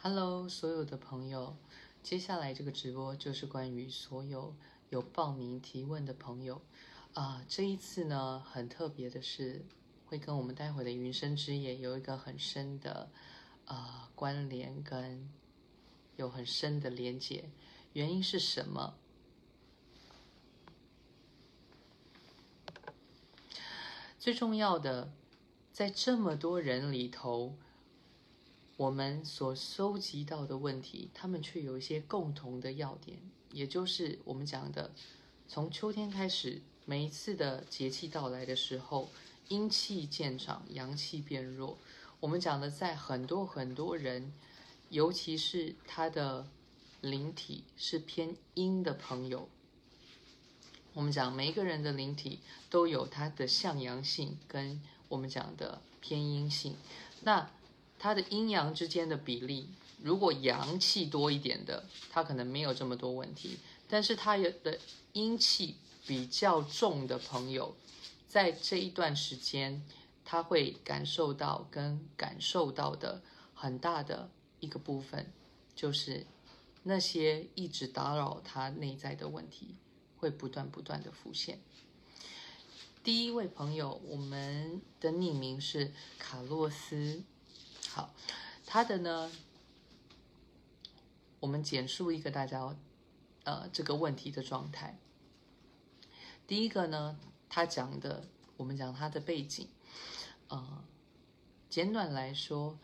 Hello，所有的朋友，接下来这个直播就是关于所有有报名提问的朋友啊。这一次呢，很特别的是，会跟我们待会的云深之夜有一个很深的啊关联，跟有很深的连接。原因是什么？最重要的，在这么多人里头，我们所收集到的问题，他们却有一些共同的要点，也就是我们讲的，从秋天开始，每一次的节气到来的时候，阴气渐长，阳气变弱。我们讲的，在很多很多人，尤其是他的灵体是偏阴的朋友。我们讲每一个人的灵体都有他的向阳性，跟我们讲的偏阴性。那它的阴阳之间的比例，如果阳气多一点的，它可能没有这么多问题。但是它有的阴气比较重的朋友，在这一段时间，他会感受到跟感受到的很大的一个部分，就是那些一直打扰他内在的问题。会不断不断的浮现。第一位朋友，我们的匿名是卡洛斯。好，他的呢，我们简述一个大家呃这个问题的状态。第一个呢，他讲的，我们讲他的背景，呃，简短来说，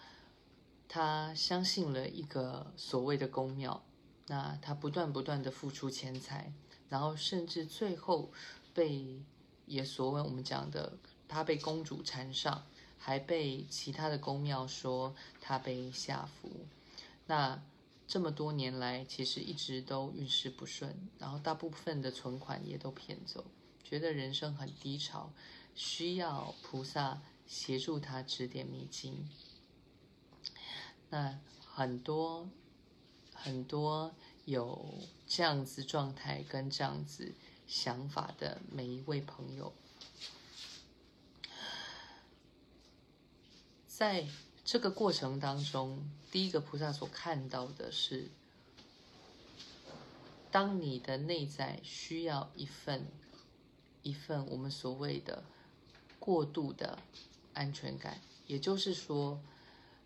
他相信了一个所谓的公庙，那他不断不断的付出钱财。然后甚至最后被也所谓我们讲的，他被公主缠上，还被其他的宫庙说他被下符。那这么多年来，其实一直都运势不顺，然后大部分的存款也都骗走，觉得人生很低潮，需要菩萨协助他指点迷津。那很多很多。有这样子状态跟这样子想法的每一位朋友，在这个过程当中，第一个菩萨所看到的是，当你的内在需要一份一份我们所谓的过度的安全感，也就是说，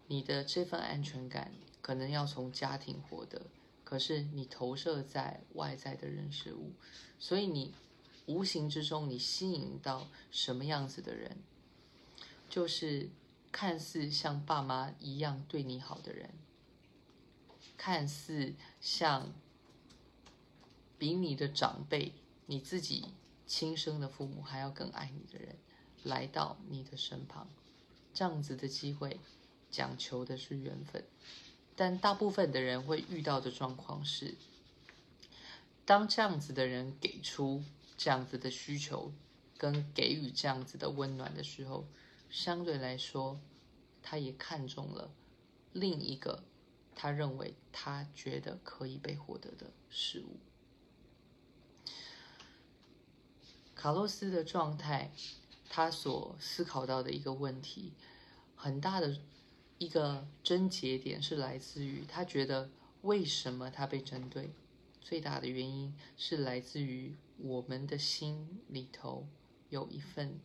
你的这份安全感可能要从家庭获得。可是你投射在外在的人事物，所以你无形之中你吸引到什么样子的人，就是看似像爸妈一样对你好的人，看似像比你的长辈、你自己亲生的父母还要更爱你的人来到你的身旁，这样子的机会讲求的是缘分。但大部分的人会遇到的状况是，当这样子的人给出这样子的需求，跟给予这样子的温暖的时候，相对来说，他也看中了另一个他认为他觉得可以被获得的事物。卡洛斯的状态，他所思考到的一个问题，很大的。一个症结点是来自于他觉得为什么他被针对，最大的原因是来自于我们的心里头有一份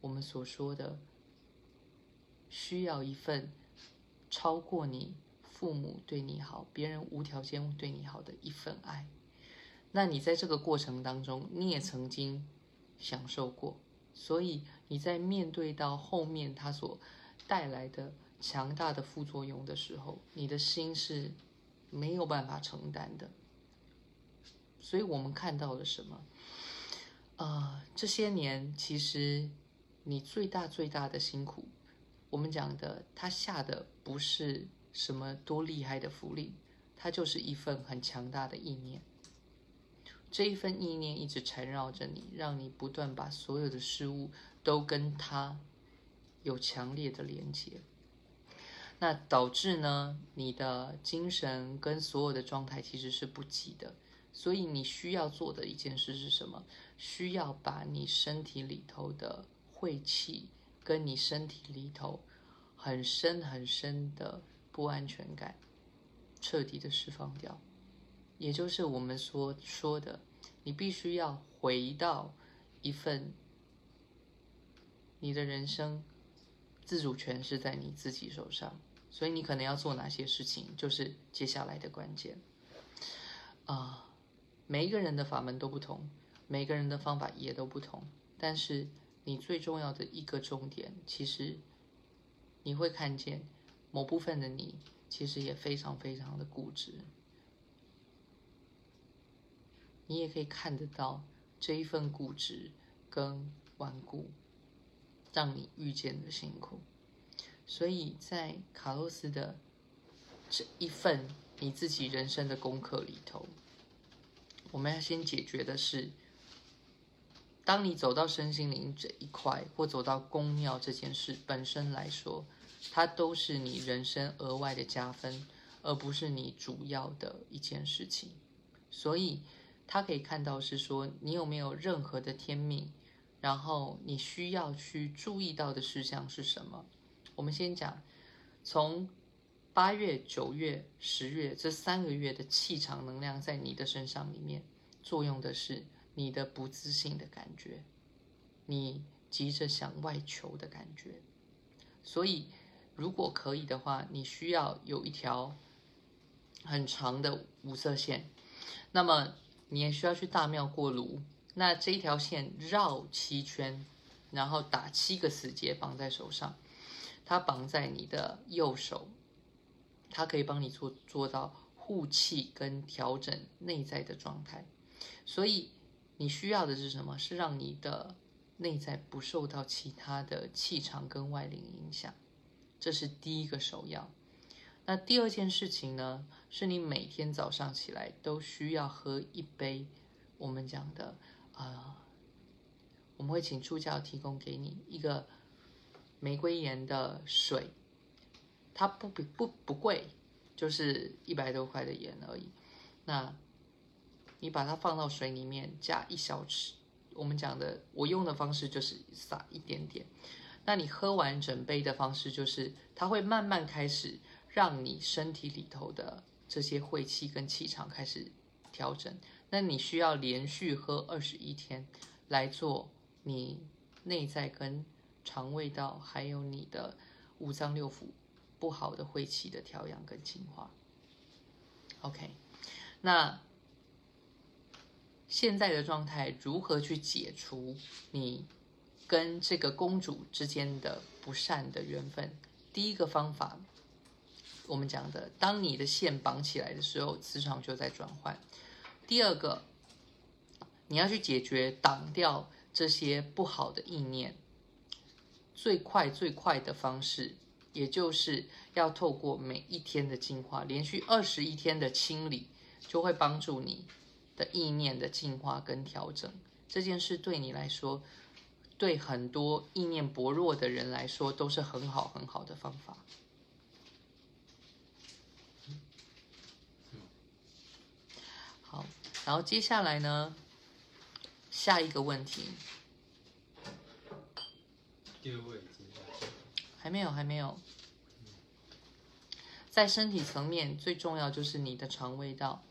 我们所说的需要一份超过你父母对你好、别人无条件对你好的一份爱。那你在这个过程当中，你也曾经享受过，所以你在面对到后面他所。带来的强大的副作用的时候，你的心是没有办法承担的。所以我们看到了什么？呃，这些年其实你最大最大的辛苦，我们讲的，他下的不是什么多厉害的福利，它就是一份很强大的意念。这一份意念一直缠绕着你，让你不断把所有的事物都跟他。有强烈的连接，那导致呢，你的精神跟所有的状态其实是不齐的。所以你需要做的一件事是什么？需要把你身体里头的晦气，跟你身体里头很深很深的不安全感彻底的释放掉，也就是我们所说的，你必须要回到一份你的人生自主权是在你自己手上，所以你可能要做哪些事情，就是接下来的关键啊。每一个人的法门都不同，每个人的方法也都不同，但是你最重要的一个重点，其实你会看见某部分的你，其实也非常非常的固执。你也可以看得到这一份固执跟顽固。让你遇见的辛苦，所以在卡洛斯的这一份你自己人生的功课里头，我们要先解决的是，当你走到身心灵这一块，或走到宫庙这件事本身来说，它都是你人生额外的加分，而不是你主要的一件事情。所以，他可以看到是说，你有没有任何的天命。然后你需要去注意到的事项是什么？我们先讲，从八月、九月、十月这三个月的气场能量在你的身上里面作用的是你的不自信的感觉，你急着想外求的感觉。所以，如果可以的话，你需要有一条很长的五色线，那么你也需要去大庙过炉。那这一条线绕七圈，然后打七个死结，绑在手上。它绑在你的右手，它可以帮你做做到护气跟调整内在的状态。所以你需要的是什么？是让你的内在不受到其他的气场跟外灵影响。这是第一个首要。那第二件事情呢？是你每天早上起来都需要喝一杯我们讲的。啊、呃，我们会请助教提供给你一个玫瑰盐的水，它不不不不贵，就是一百多块的盐而已。那你把它放到水里面，加一小匙。我们讲的，我用的方式就是撒一点点。那你喝完整杯的方式就是，它会慢慢开始让你身体里头的这些晦气跟气场开始调整。那你需要连续喝二十一天，来做你内在跟肠胃道，还有你的五脏六腑不好的晦气的调养跟净化。OK，那现在的状态如何去解除你跟这个公主之间的不善的缘分？第一个方法，我们讲的，当你的线绑起来的时候，磁场就在转换。第二个，你要去解决挡掉这些不好的意念，最快最快的方式，也就是要透过每一天的净化，连续二十一天的清理，就会帮助你的意念的进化跟调整。这件事对你来说，对很多意念薄弱的人来说，都是很好很好的方法。好然后接下来呢，下一个问题。第二位，还没有，还没有。在身体层面，最重要就是你的肠胃道，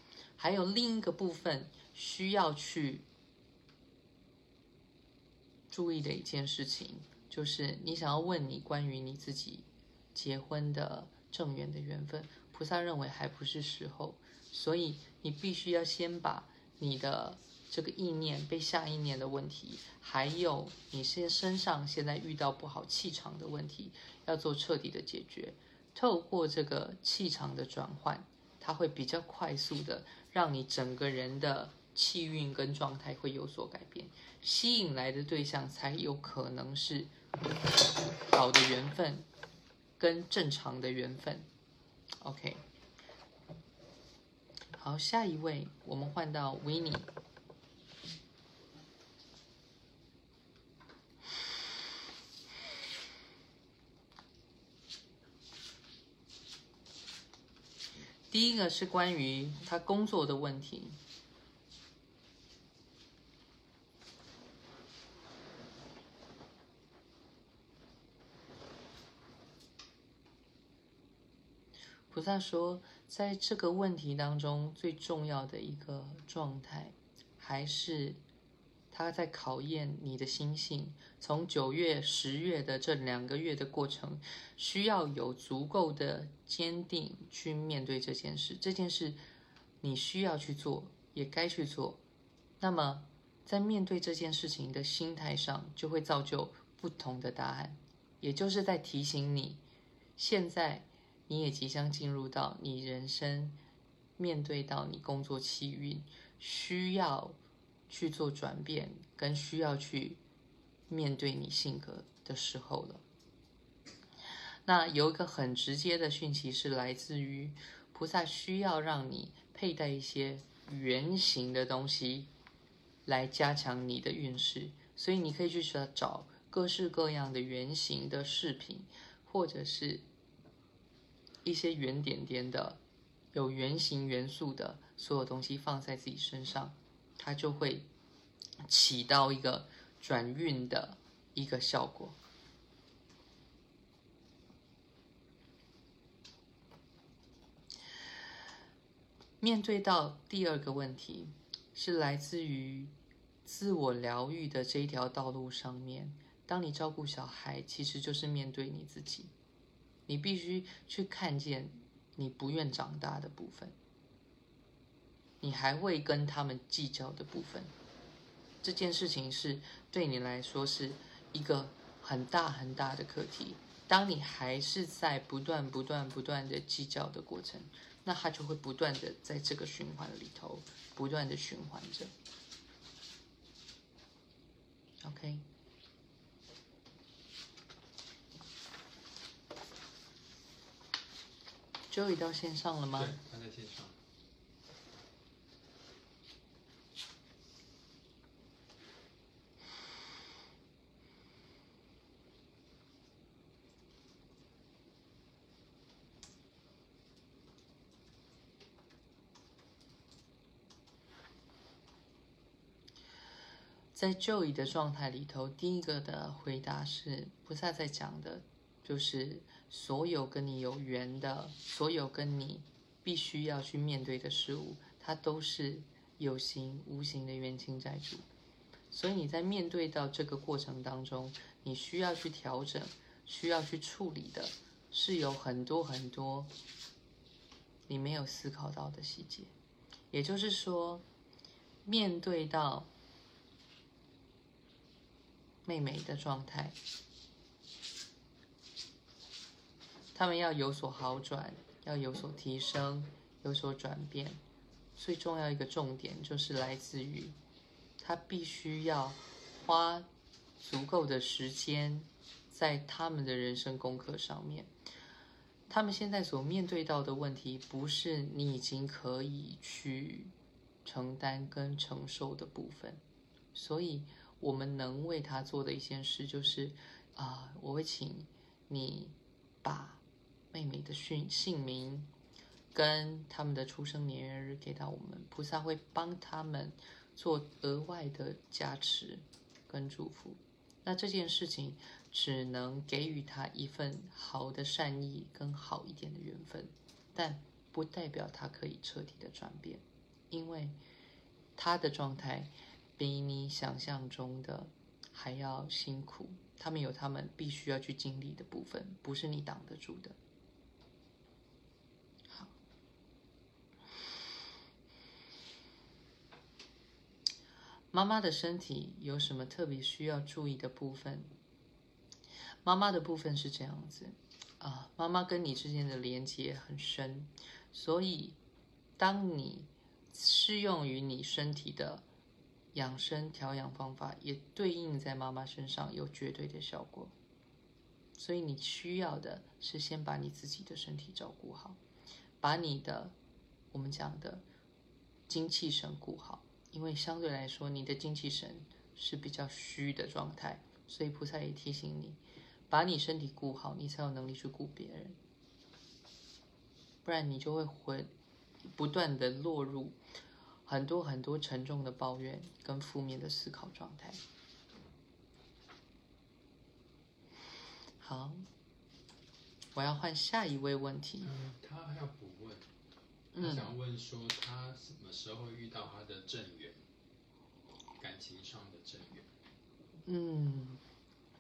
还有另一个部分需要去注意的一件事情，就是你想要问你关于你自己结婚的正缘的缘分，菩萨认为还不是时候。所以你必须要先把你的这个意念被下意念的问题，还有你现身上现在遇到不好气场的问题，要做彻底的解决。透过这个气场的转换，它会比较快速的让你整个人的气运跟状态会有所改变，吸引来的对象才有可能是好的缘分跟正常的缘分。OK。好，下一位，我们换到维尼。第一个是关于他工作的问题。菩萨说，在这个问题当中，最重要的一个状态，还是他在考验你的心性。从九月、十月的这两个月的过程，需要有足够的坚定去面对这件事。这件事你需要去做，也该去做。那么，在面对这件事情的心态上，就会造就不同的答案。也就是在提醒你，现在。你也即将进入到你人生，面对到你工作气运，需要去做转变，跟需要去面对你性格的时候了。那有一个很直接的讯息是来自于菩萨，需要让你佩戴一些圆形的东西，来加强你的运势。所以你可以去找各式各样的圆形的饰品，或者是。一些圆点点的、有圆形元素的所有东西放在自己身上，它就会起到一个转运的一个效果。面对到第二个问题，是来自于自我疗愈的这一条道路上面，当你照顾小孩，其实就是面对你自己。你必须去看见你不愿长大的部分，你还会跟他们计较的部分，这件事情是对你来说是一个很大很大的课题。当你还是在不断不断不断的计较的过程，那它就会不断的在这个循环里头不断的循环着。OK。Joey 到线上了吗？对，他在线上。在 Joey 的状态里头，第一个的回答是菩萨在讲的，就是。所有跟你有缘的，所有跟你必须要去面对的事物，它都是有形无形的冤亲债主。所以你在面对到这个过程当中，你需要去调整，需要去处理的，是有很多很多你没有思考到的细节。也就是说，面对到妹妹的状态。他们要有所好转，要有所提升，有所转变。最重要一个重点就是来自于，他必须要花足够的时间在他们的人生功课上面。他们现在所面对到的问题，不是你已经可以去承担跟承受的部分。所以，我们能为他做的一件事，就是啊，我会请你把。妹妹的姓姓名跟他们的出生年月日给到我们，菩萨会帮他们做额外的加持跟祝福。那这件事情只能给予他一份好的善意跟好一点的缘分，但不代表他可以彻底的转变，因为他的状态比你想象中的还要辛苦。他们有他们必须要去经历的部分，不是你挡得住的。妈妈的身体有什么特别需要注意的部分？妈妈的部分是这样子啊，妈妈跟你之间的连接很深，所以当你适用于你身体的养生调养方法，也对应在妈妈身上有绝对的效果。所以你需要的是先把你自己的身体照顾好，把你的我们讲的精气神顾好。因为相对来说，你的精气神是比较虚的状态，所以菩萨也提醒你，把你身体顾好，你才有能力去顾别人，不然你就会回不断的落入很多很多沉重的抱怨跟负面的思考状态。好我要换下一位问题。嗯，他还要补问，他想问说他什么时候遇到他的正缘，感情上的正缘。嗯，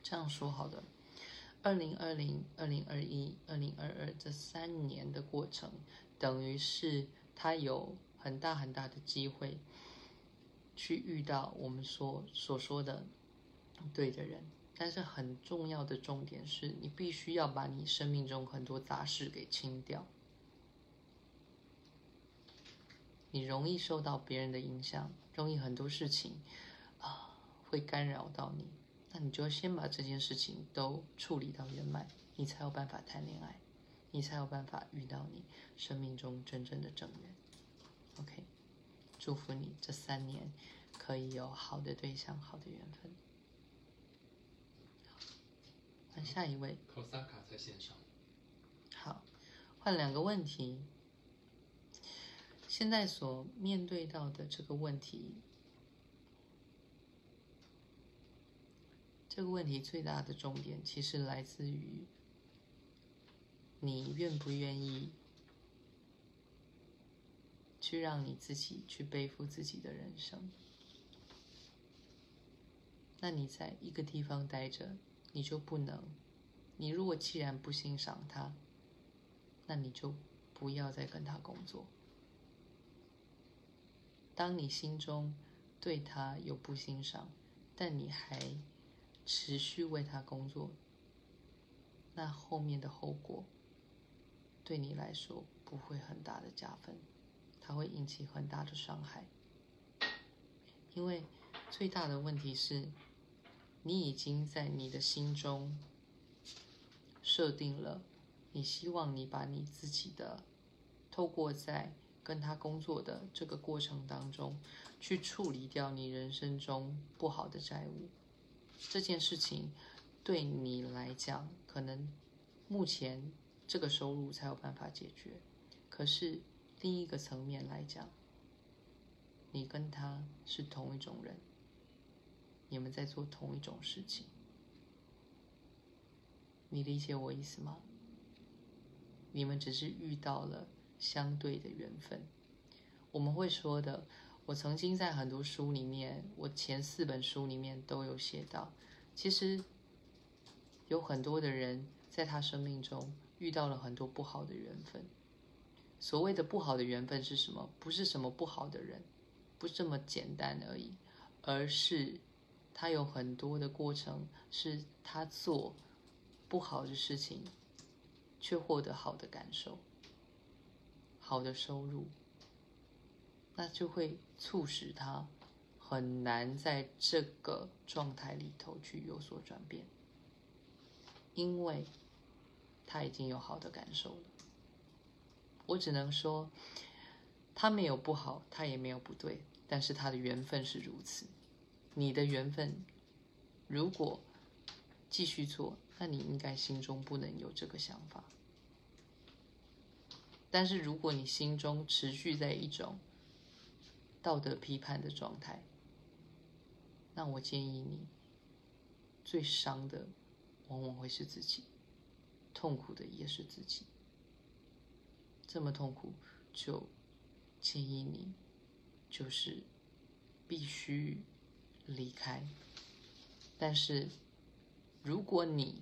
这样说好的。二零二零、二零二一、二零二二这三年的过程，等于是他有很大很大的机会去遇到我们所所说的对的人。但是很重要的重点是你必须要把你生命中很多杂事给清掉。你容易受到别人的影响，容易很多事情啊会干扰到你。那你就先把这件事情都处理到圆满，你才有办法谈恋爱，你才有办法遇到你生命中真正的正缘。OK，祝福你这三年可以有好的对象，好的缘分。换下一位。考萨卡在线上。好，换两个问题。现在所面对到的这个问题。这个问题最大的重点，其实来自于你愿不愿意去让你自己去背负自己的人生。那你在一个地方待着，你就不能。你如果既然不欣赏他，那你就不要再跟他工作。当你心中对他有不欣赏，但你还持续为他工作，那后面的后果对你来说不会很大的加分，它会引起很大的伤害。因为最大的问题是，你已经在你的心中设定了，你希望你把你自己的透过在跟他工作的这个过程当中，去处理掉你人生中不好的债务。这件事情对你来讲，可能目前这个收入才有办法解决。可是另一个层面来讲，你跟他是同一种人，你们在做同一种事情，你理解我意思吗？你们只是遇到了相对的缘分。我们会说的。我曾经在很多书里面，我前四本书里面都有写到，其实有很多的人在他生命中遇到了很多不好的缘分。所谓的不好的缘分是什么？不是什么不好的人，不是这么简单而已，而是他有很多的过程，是他做不好的事情，却获得好的感受，好的收入。那就会促使他很难在这个状态里头去有所转变，因为他已经有好的感受了。我只能说，他没有不好，他也没有不对，但是他的缘分是如此。你的缘分如果继续做，那你应该心中不能有这个想法。但是如果你心中持续在一种道德批判的状态，那我建议你，最伤的往往会是自己，痛苦的也是自己。这么痛苦，就建议你，就是必须离开。但是，如果你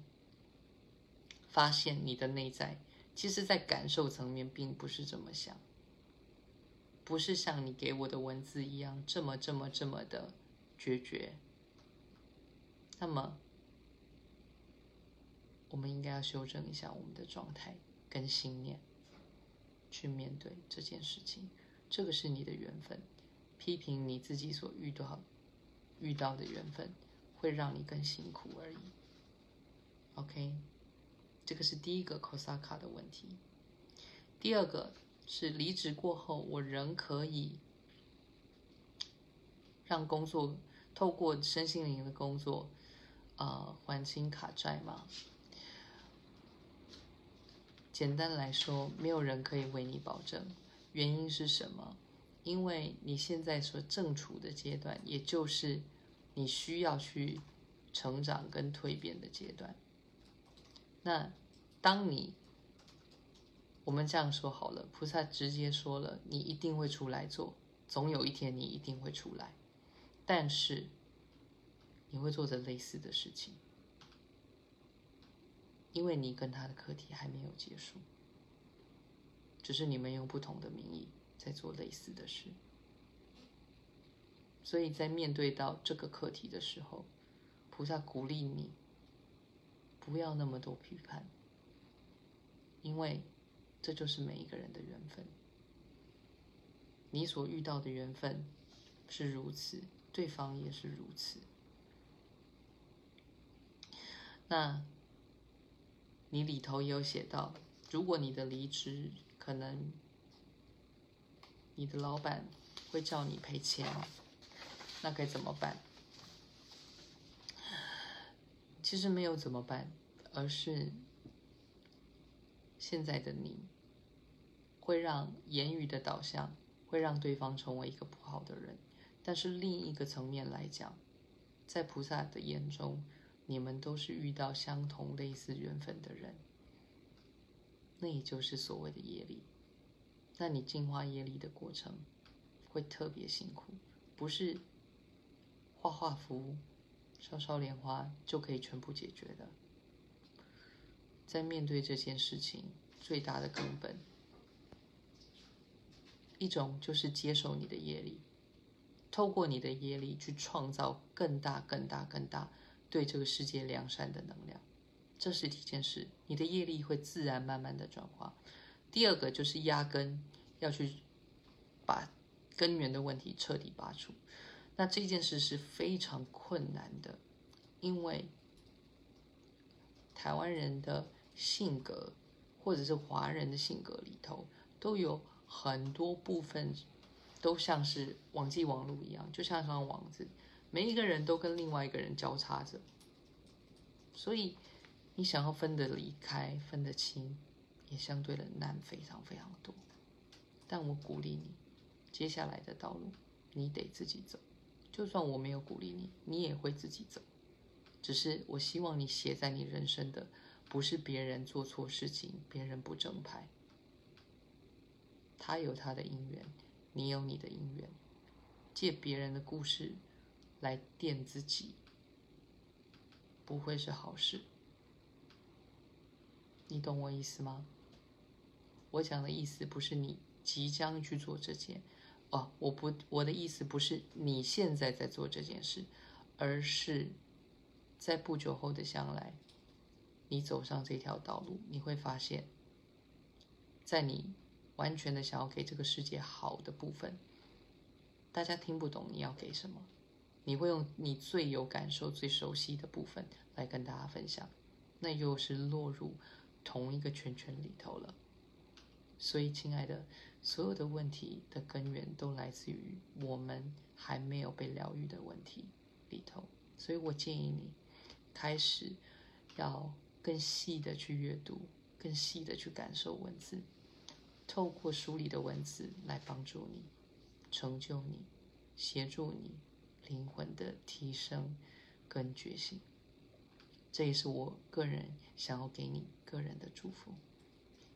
发现你的内在，其实在感受层面并不是这么想。不是像你给我的文字一样这么这么这么的决绝。那么，我们应该要修正一下我们的状态跟信念，去面对这件事情。这个是你的缘分，批评你自己所遇到遇到的缘分，会让你更辛苦而已。OK，这个是第一个 Kosaka 的问题。第二个。是离职过后，我仍可以让工作透过身心灵的工作，呃，还清卡债吗？简单来说，没有人可以为你保证。原因是什么？因为你现在所正处的阶段，也就是你需要去成长跟蜕变的阶段。那当你，我们这样说好了，菩萨直接说了，你一定会出来做，总有一天你一定会出来，但是你会做着类似的事情，因为你跟他的课题还没有结束，只是你们用不同的名义在做类似的事。所以在面对到这个课题的时候，菩萨鼓励你不要那么多批判，因为这就是每一个人的缘分。你所遇到的缘分是如此，对方也是如此。那你里头也有写到，如果你的离职，可能你的老板会叫你赔钱。那该怎么办？其实没有怎么办，而是现在的你会让言语的导向会让对方成为一个不好的人。但是另一个层面来讲，在菩萨的眼中，你们都是遇到相同类似缘分的人，那也就是所谓的业力。那你净化业力的过程会特别辛苦，不是？画画符、烧烧莲花就可以全部解决的。在面对这件事情，最大的根本，一种就是接受你的业力，透过你的业力去创造更大、更大、更大对这个世界良善的能量，这是第一件事。你的业力会自然慢慢的转化。第二个就是压根要去把根源的问题彻底拔除。那这件事是非常困难的，因为台湾人的性格，或者是华人的性格里头，都有很多部分都像是网际网路一样，就像上网子，每一个人都跟另外一个人交叉着，所以你想要分得离开、分得清，也相对的难非常非常多。但我鼓励你，接下来的道路，你得自己走。就算我没有鼓励你，你也会自己走。只是我希望你写在你人生的，不是别人做错事情，别人不正派。他有他的因缘，你有你的因缘。借别人的故事来垫自己，不会是好事。你懂我意思吗？我讲的意思不是你即将去做这件。哦，我不，我的意思不是你现在在做这件事，而是在不久后的将来，你走上这条道路，你会发现，在你完全的想要给这个世界好的部分，大家听不懂你要给什么，你会用你最有感受、最熟悉的部分来跟大家分享，那又是落入同一个圈圈里头了。所以，亲爱的。所有的问题的根源都来自于我们还没有被疗愈的问题里头，所以我建议你开始要更细的去阅读，更细的去感受文字，透过书里的文字来帮助你、成就你、协助你灵魂的提升跟觉醒。这也是我个人想要给你个人的祝福，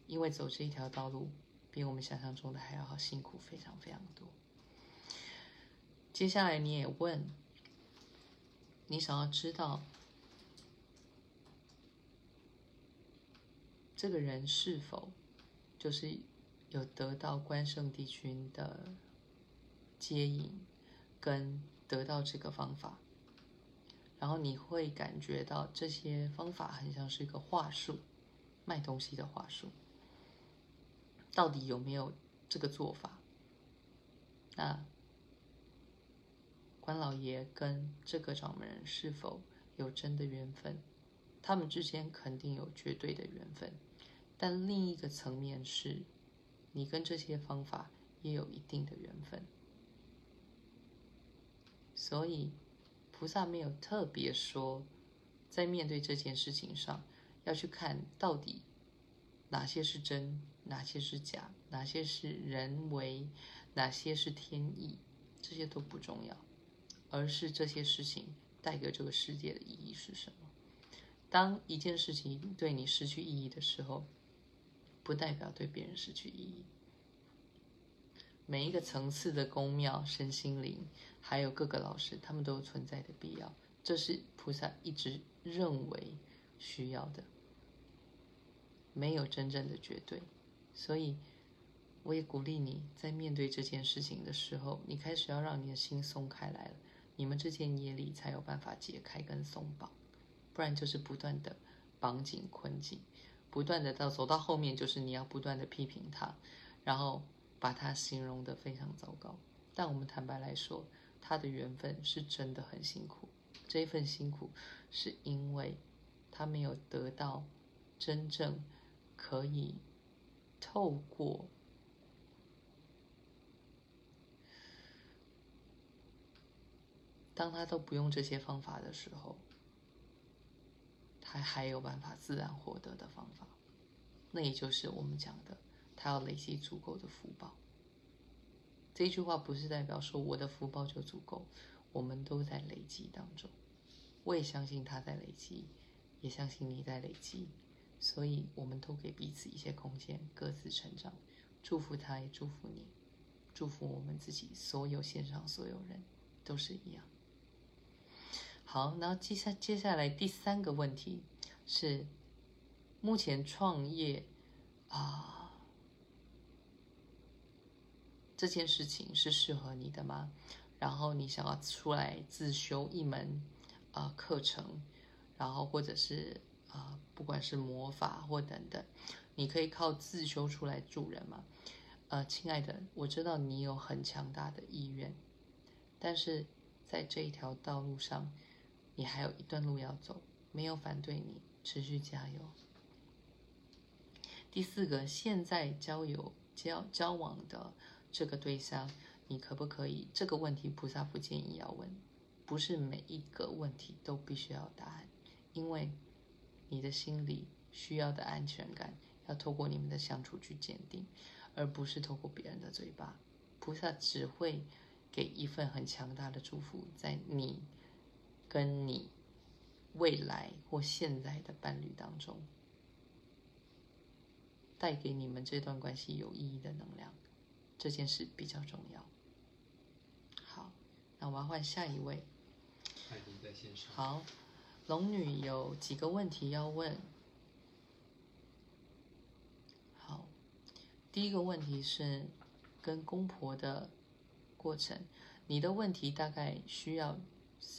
因为走这一条道路。比我们想象中的还要好，辛苦非常非常多。接下来你也问，你想要知道这个人是否就是有得到关圣帝君的接引，跟得到这个方法，然后你会感觉到这些方法很像是一个话术，卖东西的话术。到底有没有这个做法？那关老爷跟这个掌门人是否有真的缘分？他们之间肯定有绝对的缘分，但另一个层面是，你跟这些方法也有一定的缘分。所以菩萨没有特别说，在面对这件事情上要去看到底哪些是真。哪些是假？哪些是人为？哪些是天意？这些都不重要，而是这些事情带给这个世界的意义是什么？当一件事情对你失去意义的时候，不代表对别人失去意义。每一个层次的宫庙、身心灵，还有各个老师，他们都有存在的必要。这是菩萨一直认为需要的，没有真正的绝对。所以，我也鼓励你在面对这件事情的时候，你开始要让你的心松开来了，你们之间业力才有办法解开跟松绑。不然就是不断的绑紧困紧，不断的到走到后面，就是你要不断的批评他，然后把他形容的非常糟糕。但我们坦白来说，他的缘分是真的很辛苦，这一份辛苦是因为他没有得到真正可以透过，当他都不用这些方法的时候。他还有办法自然获得的方法，那也就是我们讲的，他要累积足够的福报。这句话不是代表说我的福报就足够，我们都在累积当中。我也相信他在累积，也相信你在累积，所以我们都给彼此一些空间，各自成长。祝福他，也祝福你，祝福我们自己，所有线上所有人都是一样。好，然后接下接下来第三个问题是，目前创业啊这件事情是适合你的吗？然后你想要出来自修一门啊课程，然后或者是啊不管是魔法或等等，你可以靠自修出来助人吗？呃，亲爱的，我知道你有很强大的意愿，但是在这一条道路上。你还有一段路要走，没有反对你，持续加油。第四个，现在交友交交往的这个对象，你可不可以？这个问题菩萨不建议要问，不是每一个问题都必须要答案，因为你的心里需要的安全感要透过你们的相处去鉴定，而不是透过别人的嘴巴。菩萨只会给一份很强大的祝福，在你。跟你未来或现在的伴侣当中，带给你们这段关系有意义的能量，这件事比较重要。好，那我要换下一位。好，龙女有几个问题要问。好，第一个问题是跟公婆的过程，你的问题大概需要。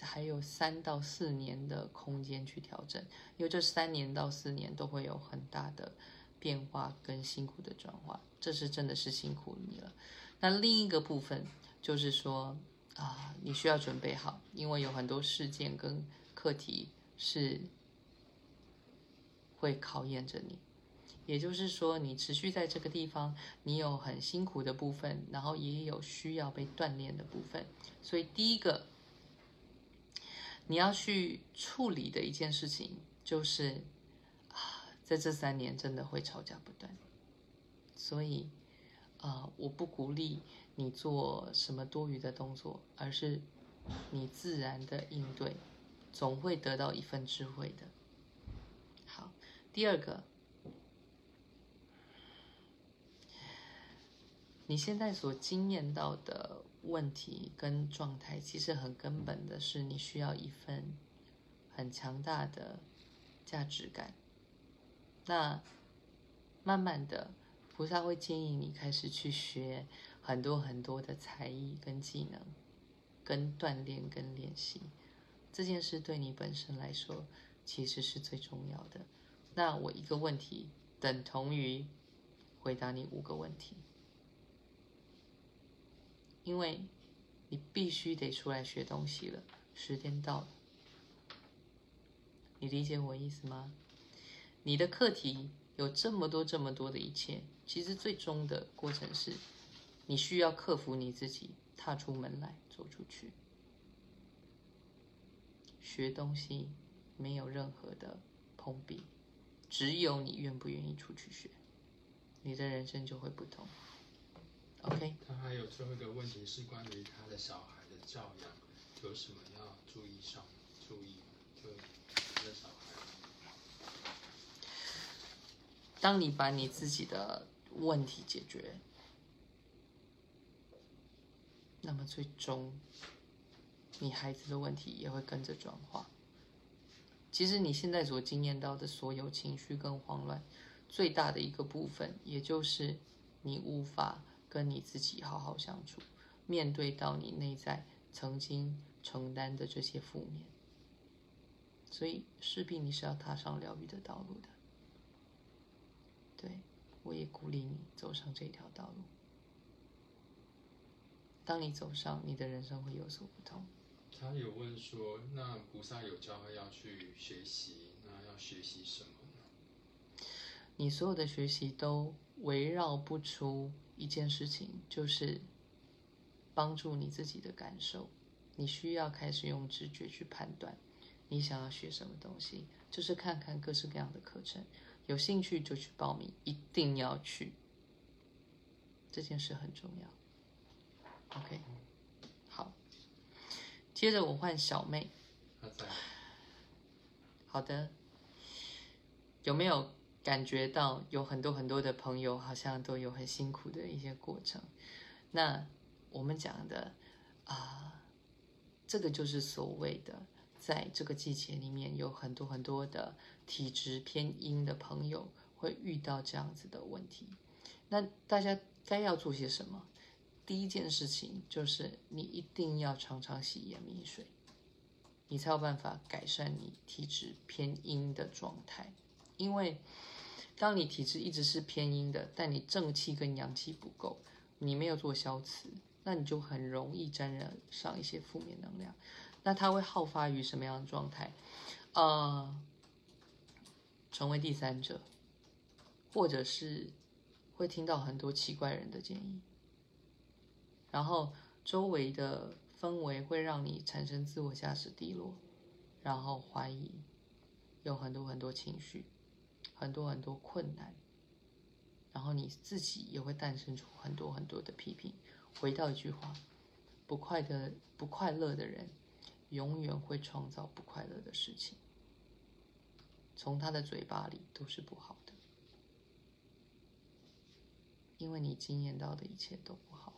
还有三到四年的空间去调整，因为这三年到四年都会有很大的变化跟辛苦的转化，这是真的是辛苦你了。那另一个部分就是说啊，你需要准备好，因为有很多事件跟课题是会考验着你。也就是说，你持续在这个地方，你有很辛苦的部分，然后也有需要被锻炼的部分。所以第一个。你要去处理的一件事情，就是，在这三年真的会吵架不断，所以啊，我不鼓励你做什么多余的动作，而是你自然的应对，总会得到一份智慧的。好，第二个，你现在所经验到的。问题跟状态其实很根本的是，你需要一份很强大的价值感。那慢慢的，菩萨会建议你开始去学很多很多的才艺跟技能，跟锻炼跟练习。这件事对你本身来说其实是最重要的。那我一个问题等同于回答你五个问题。因为你必须得出来学东西了，时间到了。你理解我意思吗？你的课题有这么多这么多的一切，其实最终的过程是，你需要克服你自己，踏出门来，走出去。学东西没有任何的碰壁，只有你愿不愿意出去学，你的人生就会不同。OK，他还有最后一个问题是关于他的小孩的教养，有什么要注意上注意？就他的小孩。当你把你自己的问题解决，那么最终你孩子的问题也会跟着转化。其实你现在所经验到的所有情绪跟慌乱，最大的一个部分，也就是你无法跟你自己好好相处，面对到你内在曾经承担的这些负面。所以势必你是要踏上疗愈的道路的。对，我也鼓励你走上这条道路。当你走上，你的人生会有所不同。他有问说，那菩萨有教会要去学习，那要学习什么呢？你所有的学习都围绕不出一件事情，就是帮助你自己的感受。你需要开始用直觉去判断。你想要学什么东西，就是看看各式各样的课程，有兴趣就去报名，一定要去。这件事很重要。OK，好，接着我换小妹。好的，有没有感觉到有很多很多的朋友好像都有很辛苦的一些过程？那我们讲的啊、呃，这个就是所谓的。在这个季节里面，有很多很多的体质偏阴的朋友会遇到这样子的问题。那大家该要做些什么？第一件事情就是你一定要常常洗盐米水，你才有办法改善你体质偏阴的状态。因为当你体质一直是偏阴的，但你正气跟阳气不够，你没有做消磁，那你就很容易沾染上一些负面能量。那它会好发于什么样的状态？呃，成为第三者，或者是会听到很多奇怪人的建议，然后周围的氛围会让你产生自我价值低落，然后怀疑，有很多很多情绪，很多很多困难，然后你自己也会诞生出很多很多的批评。回到一句话，不快的不快乐的人。永远会创造不快乐的事情，从他的嘴巴里都是不好的，因为你经验到的一切都不好。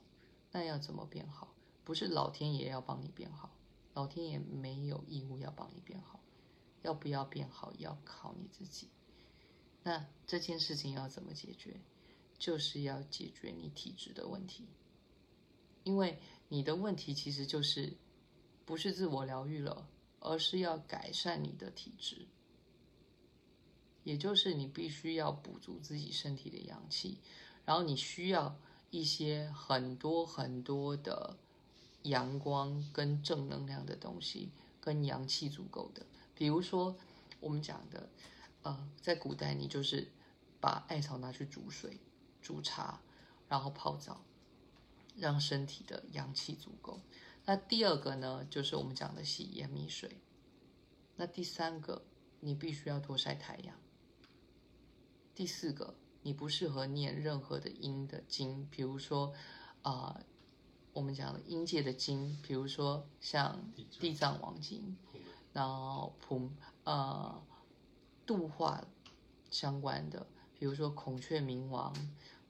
那要怎么变好？不是老天爷要帮你变好，老天爷没有义务要帮你变好。要不要变好，要靠你自己。那这件事情要怎么解决？就是要解决你体质的问题，因为你的问题其实就是。不是自我疗愈了，而是要改善你的体质，也就是你必须要补足自己身体的阳气，然后你需要一些很多很多的阳光跟正能量的东西，跟阳气足够的。比如说我们讲的，呃，在古代你就是把艾草拿去煮水、煮茶，然后泡澡，让身体的阳气足够。那第二个呢，就是我们讲的洗盐米水。那第三个，你必须要多晒太阳。第四个，你不适合念任何的阴的经，比如说，啊、呃，我们讲的阴界的经，比如说像《地藏王经》，然后普呃度化相关的，比如说孔雀明王，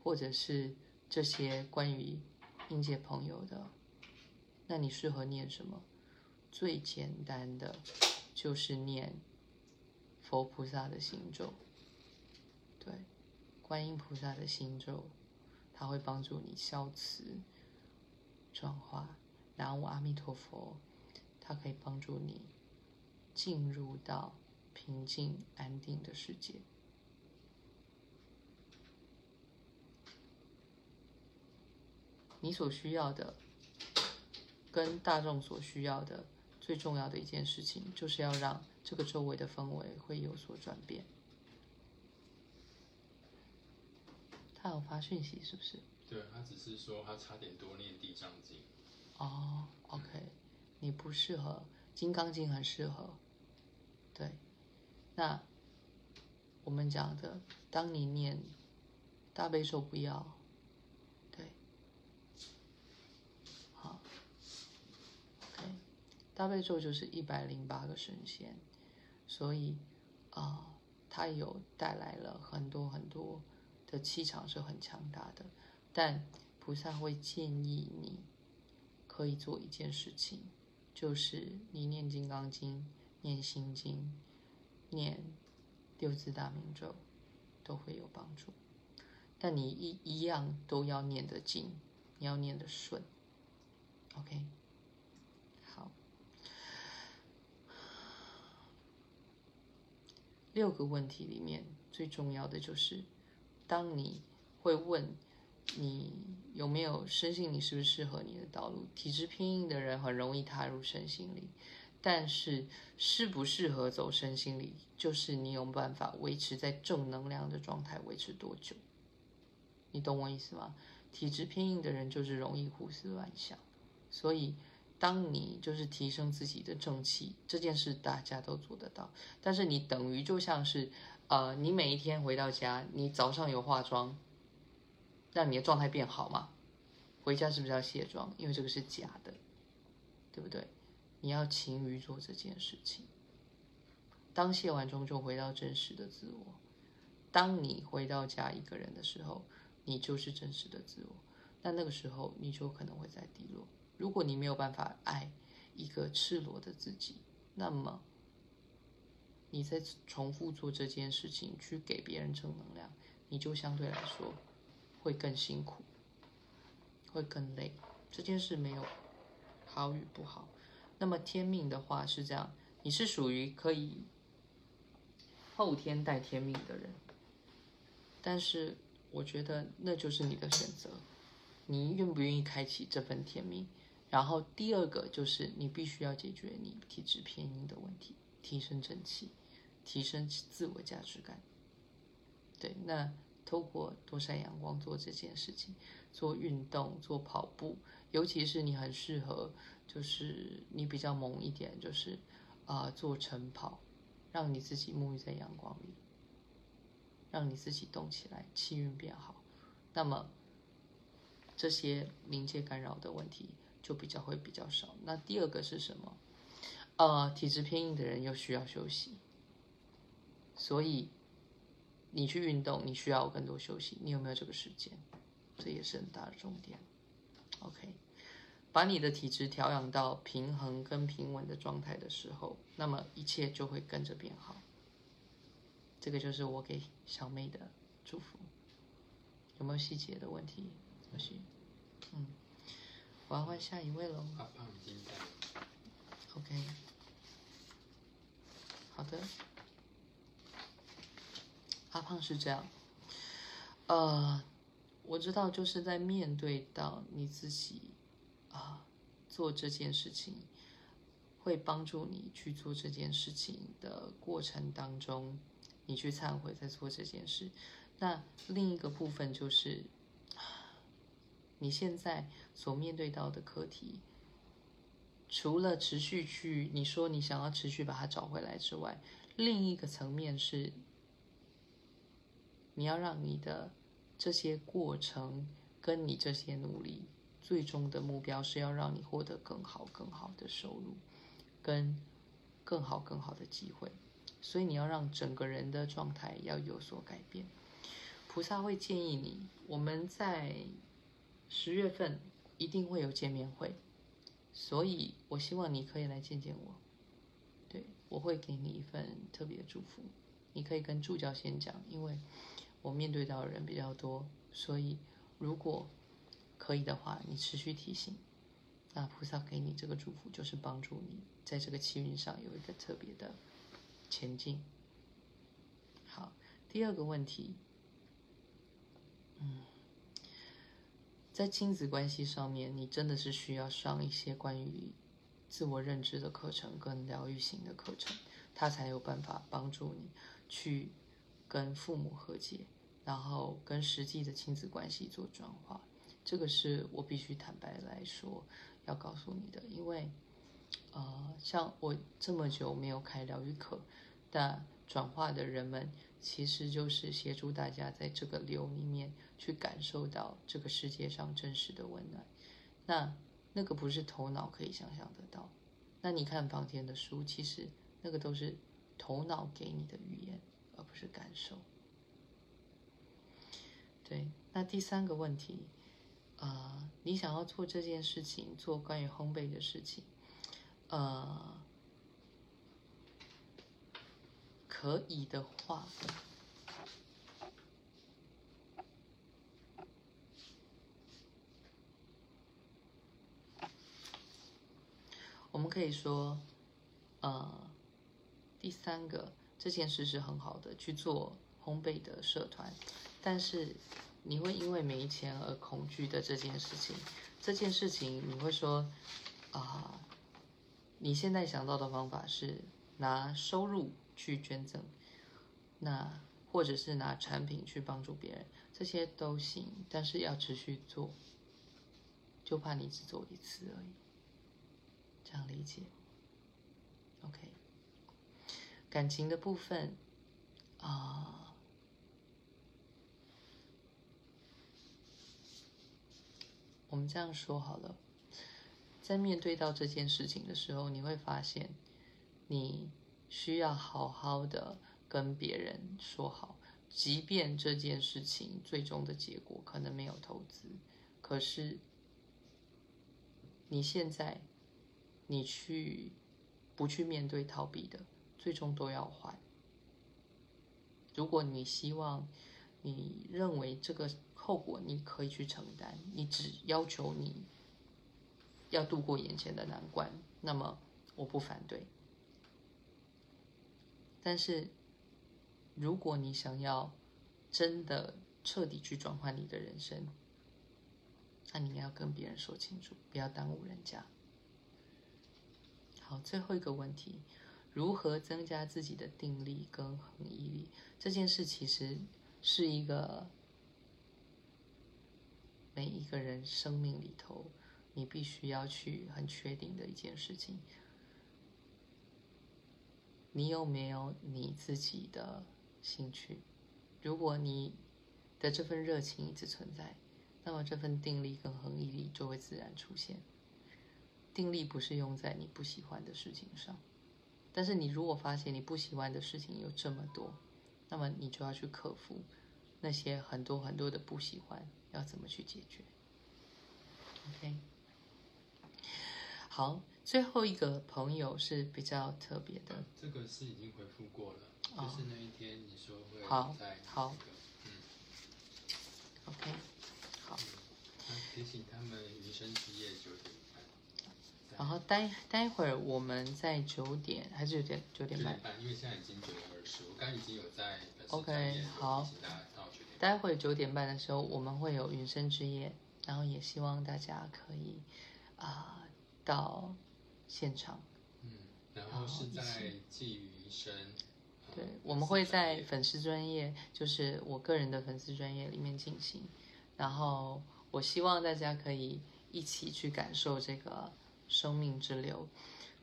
或者是这些关于阴界朋友的。那你适合念什么？最简单的就是念佛菩萨的心咒，对，观音菩萨的心咒，它会帮助你消磁转化。南无阿弥陀佛，它可以帮助你进入到平静安定的世界。你所需要的。跟大众所需要的最重要的一件事情，就是要让这个周围的氛围会有所转变。他有发讯息是不是？对，他只是说他差点多念地藏经。哦，OK，你不适合，金刚经很适合。对，那我们讲的，当你念大悲咒不要。大悲咒就是一百零八个神仙，所以啊、它有带来了很多很多的气场，是很强大的。但菩萨会建议你可以做一件事情，就是你念《金刚经》、念《心经》、念六字大明咒，都会有帮助。但你一一样都要念得精，你要念得顺。OK。六个问题里面最重要的就是，当你会问你有没有身心灵是不是适合你的道路？体质偏硬的人很容易踏入身心灵，但是适不适合走身心理，就是你有办法维持在正能量的状态维持多久？你懂我意思吗？体质偏硬的人就是容易胡思乱想，所以。当你就是提升自己的正气这件事，大家都做得到。但是你等于就像是，呃，你每一天回到家，你早上有化妆，让你的状态变好吗？回家是不是要卸妆？因为这个是假的，对不对？你要勤于做这件事情。当卸完妆就回到真实的自我。当你回到家一个人的时候，你就是真实的自我。那那个时候你就可能会在低落。如果你没有办法爱一个赤裸的自己，那么你在重复做这件事情，去给别人正能量，你就相对来说会更辛苦，会更累。这件事没有好与不好。那么天命的话是这样，你是属于可以后天带天命的人，但是我觉得那就是你的选择，你愿不愿意开启这份天命？然后第二个就是你必须要解决你体质偏硬的问题，提升正气，提升自我价值感。对，那透过多晒阳光做这件事情，做运动，做跑步，尤其是你很适合，就是你比较猛一点，就是啊、做晨跑，让你自己沐浴在阳光里，让你自己动起来，气运变好。那么这些临界干扰的问题。就比较会比较少。那第二个是什么？呃，体质偏硬的人又需要休息，所以你去运动，你需要更多休息。你有没有这个时间？这也是很大的重点。OK，把你的体质调养到平衡跟平稳的状态的时候，那么一切就会跟着变好。这个就是我给小妹的祝福。有没有细节的问题？小希，嗯。我要换下一位喽。阿胖已经在。OK。好的。阿胖是这样。呃，我知道，就是在面对到你自己啊、呃、做这件事情，会帮助你去做这件事情的过程当中，你去忏悔，在做这件事。那另一个部分就是。你现在所面对到的课题，除了持续去你说你想要持续把它找回来之外，另一个层面是，你要让你的这些过程跟你这些努力，最终的目标是要让你获得更好更好的收入，跟更好更好的机会，所以你要让整个人的状态要有所改变。菩萨会建议你，我们在。十月份一定会有见面会，所以我希望你可以来见见我。对，我会给你一份特别的祝福，你可以跟助教先讲，因为我面对到的人比较多，所以如果可以的话，你持续提醒，那菩萨给你这个祝福就是帮助你在这个气运上有一个特别的前进。好，第二个问题，嗯。在亲子关系上面，你真的是需要上一些关于自我认知的课程跟疗愈型的课程，它才有办法帮助你去跟父母和解，然后跟实际的亲子关系做转化。这个是我必须坦白来说要告诉你的，因为呃，像我这么久没有开疗愈课，但转化的人们。其实就是协助大家在这个流里面去感受到这个世界上真实的温暖。那那个不是头脑可以想象得到。那你看房间的书，其实那个都是头脑给你的语言，而不是感受。对，那第三个问题，呃，你想要做这件事情，做关于烘焙的事情，呃，可以的话。我们可以说，呃，第三个这件事是很好的，去做烘焙的社团，但是你会因为没钱而恐惧的这件事情，这件事情你会说，啊、你现在想到的方法是拿收入去捐赠，那或者是拿产品去帮助别人，这些都行，但是要持续做，就怕你只做一次而已。这样理解，OK。感情的部分啊、我们这样说好了，在面对到这件事情的时候，你会发现，你需要好好的跟别人说好，即便这件事情最终的结果可能没有投资，可是你现在。你去不去面对逃避的，最终都要还。如果你希望，你认为这个后果你可以去承担，你只要求你要度过眼前的难关，那么我不反对。但是，如果你想要真的彻底去转换你的人生，那你要跟别人说清楚，不要耽误人家。好，最后一个问题，如何增加自己的定力跟恒毅力？这件事其实是一个每一个人生命里头，你必须要去很确定的一件事情。你有没有你自己的兴趣？如果你的这份热情一直存在，那么这份定力跟恒毅力就会自然出现。定力不是用在你不喜欢的事情上，但是你如果发现你不喜欢的事情有这么多，那么你就要去克服那些很多很多的不喜欢，要怎么去解决？OK，好，最后一个朋友是比较特别的，这个是已经回复过了，哦、就是那一天你说会在、好，好，嗯，OK，好，嗯、提醒他们云生之夜九点半。然后待待会儿我们在九点还是九点九点半？因为现在已经九点二十，我刚已经有在。OK，好。待会九点半的时候我们会有云深之夜，然后也希望大家可以啊、呃、到现场。嗯，然后是在季云生。对，我们会在粉丝专业，就是我个人的粉丝专业里面进行。然后我希望大家可以一起去感受这个。生命之流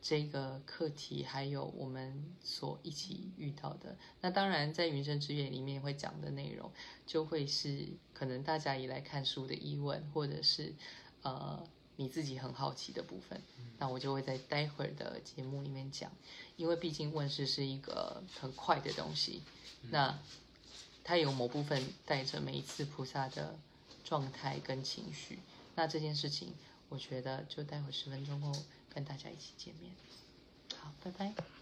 这个课题，还有我们所一起遇到的，那当然在云深之夜里面会讲的内容，就会是可能大家以来看书的疑问，或者是呃你自己很好奇的部分，那我就会在待会儿的节目里面讲，因为毕竟问世是一个很快的东西，那它有某部分带着每一次菩萨的状态跟情绪，那这件事情。我觉得就待会十分钟后跟大家一起见面。好，拜拜。